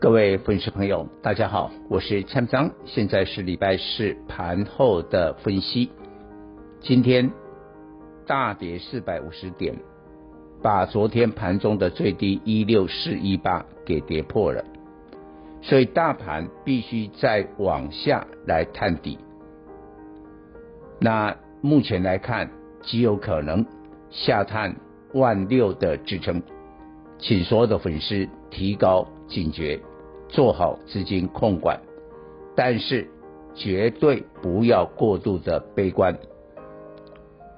各位粉丝朋友，大家好，我是蔡章，现在是礼拜四盘后的分析。今天大跌四百五十点，把昨天盘中的最低一六四一八给跌破了，所以大盘必须再往下来探底。那目前来看，极有可能下探万六的支撑，请所有的粉丝提高警觉。做好资金控管，但是绝对不要过度的悲观。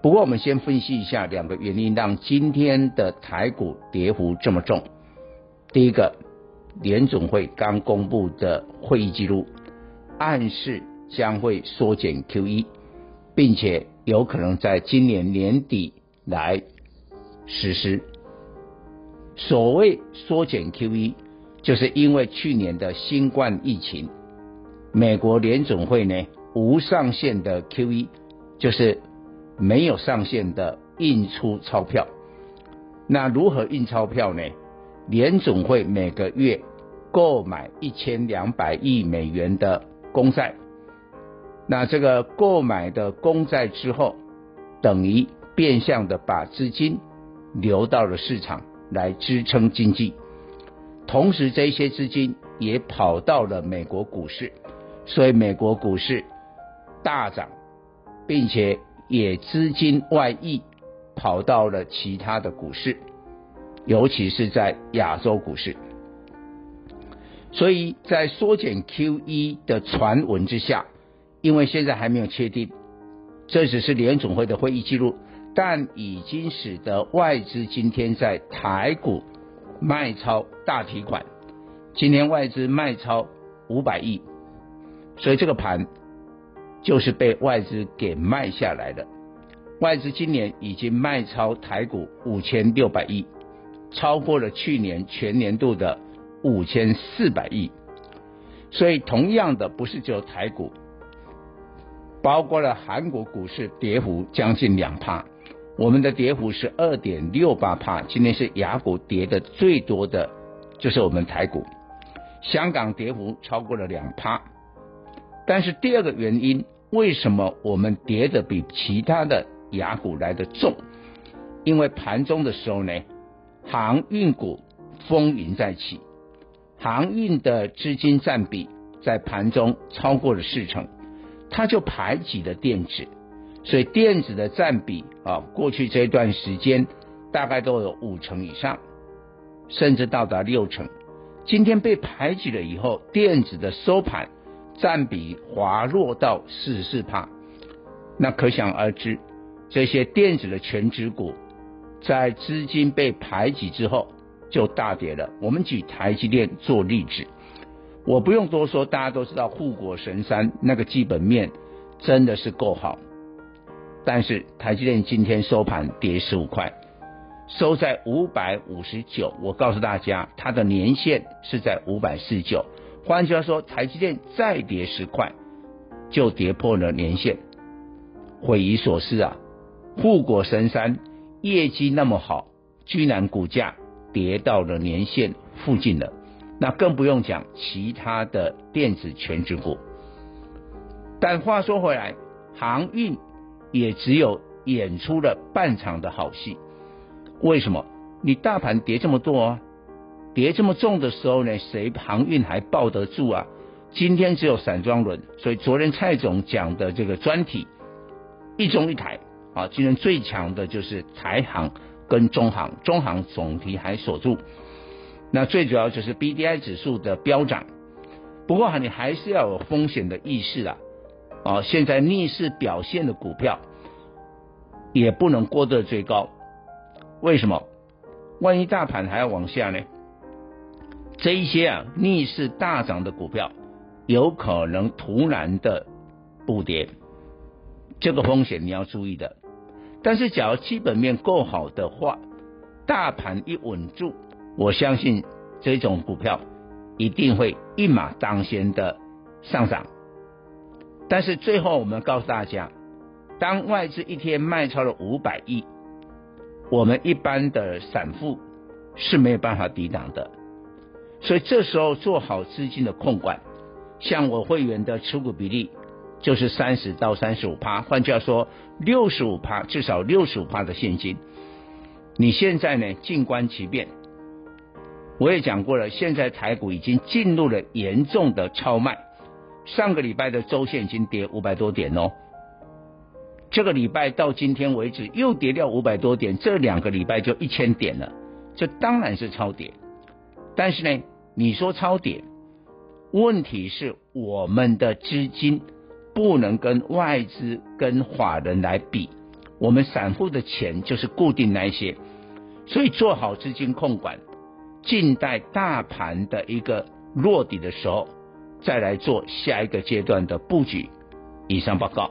不过，我们先分析一下两个原因，让今天的台股跌幅这么重。第一个，联总会刚公布的会议记录，暗示将会缩减 QE，并且有可能在今年年底来实施。所谓缩减 QE。就是因为去年的新冠疫情，美国联总会呢无上限的 QE，就是没有上限的印出钞票。那如何印钞票呢？联总会每个月购买一千两百亿美元的公债，那这个购买的公债之后，等于变相的把资金流到了市场来支撑经济。同时，这些资金也跑到了美国股市，所以美国股市大涨，并且也资金外溢跑到了其他的股市，尤其是在亚洲股市。所以在缩减 QE 的传闻之下，因为现在还没有确定，这只是联总会的会议记录，但已经使得外资今天在台股。卖超大提款，今天外资卖超五百亿，所以这个盘就是被外资给卖下来的。外资今年已经卖超台股五千六百亿，超过了去年全年度的五千四百亿。所以同样的，不是只有台股，包括了韩国股市跌幅将近两趴。我们的跌幅是二点六八趴，今天是雅股跌的最多的，就是我们台股。香港跌幅超过了两趴，但是第二个原因，为什么我们跌的比其他的雅股来得重？因为盘中的时候呢，航运股风云再起，航运的资金占比在盘中超过了四成，它就排挤了电子。所以电子的占比啊，过去这段时间大概都有五成以上，甚至到达六成。今天被排挤了以后，电子的收盘占比滑落到四十四趴，那可想而知，这些电子的权值股在资金被排挤之后就大跌了。我们举台积电做例子，我不用多说，大家都知道护国神山那个基本面真的是够好。但是台积电今天收盘跌十五块，收在五百五十九。我告诉大家，它的年线是在五百四十九。换句话说，台积电再跌十块，就跌破了年线，匪夷所思啊！护国神山业绩那么好，居然股价跌到了年线附近了。那更不用讲其他的电子权值股。但话说回来，航运。也只有演出了半场的好戏。为什么？你大盘跌这么多啊，跌这么重的时候呢，谁航运还抱得住啊？今天只有散装轮，所以昨天蔡总讲的这个专题一中一台啊，今天最强的就是台航跟中航，中航总体还锁住。那最主要就是 BDI 指数的飙涨，不过你还是要有风险的意识啊。啊，现在逆势表现的股票也不能过得最高，为什么？万一大盘还要往下呢？这一些啊逆势大涨的股票，有可能突然的补跌，这个风险你要注意的。但是，假如基本面够好的话，大盘一稳住，我相信这种股票一定会一马当先的上涨。但是最后，我们告诉大家，当外资一天卖超了五百亿，我们一般的散户是没有办法抵挡的。所以这时候做好资金的控管，像我会员的持股比例就是三十到三十五趴，换句话说，六十五趴至少六十五趴的现金。你现在呢，静观其变。我也讲过了，现在台股已经进入了严重的超卖，上个礼拜的周线已经跌五百多点哦，这个礼拜到今天为止又跌掉五百多点，这两个礼拜就一千点了，这当然是超跌。但是呢，你说超跌，问题是我们的资金不能跟外资、跟法人来比，我们散户的钱就是固定那些，所以做好资金控管，静待大盘的一个落底的时候，再来做下一个阶段的布局。以上报告。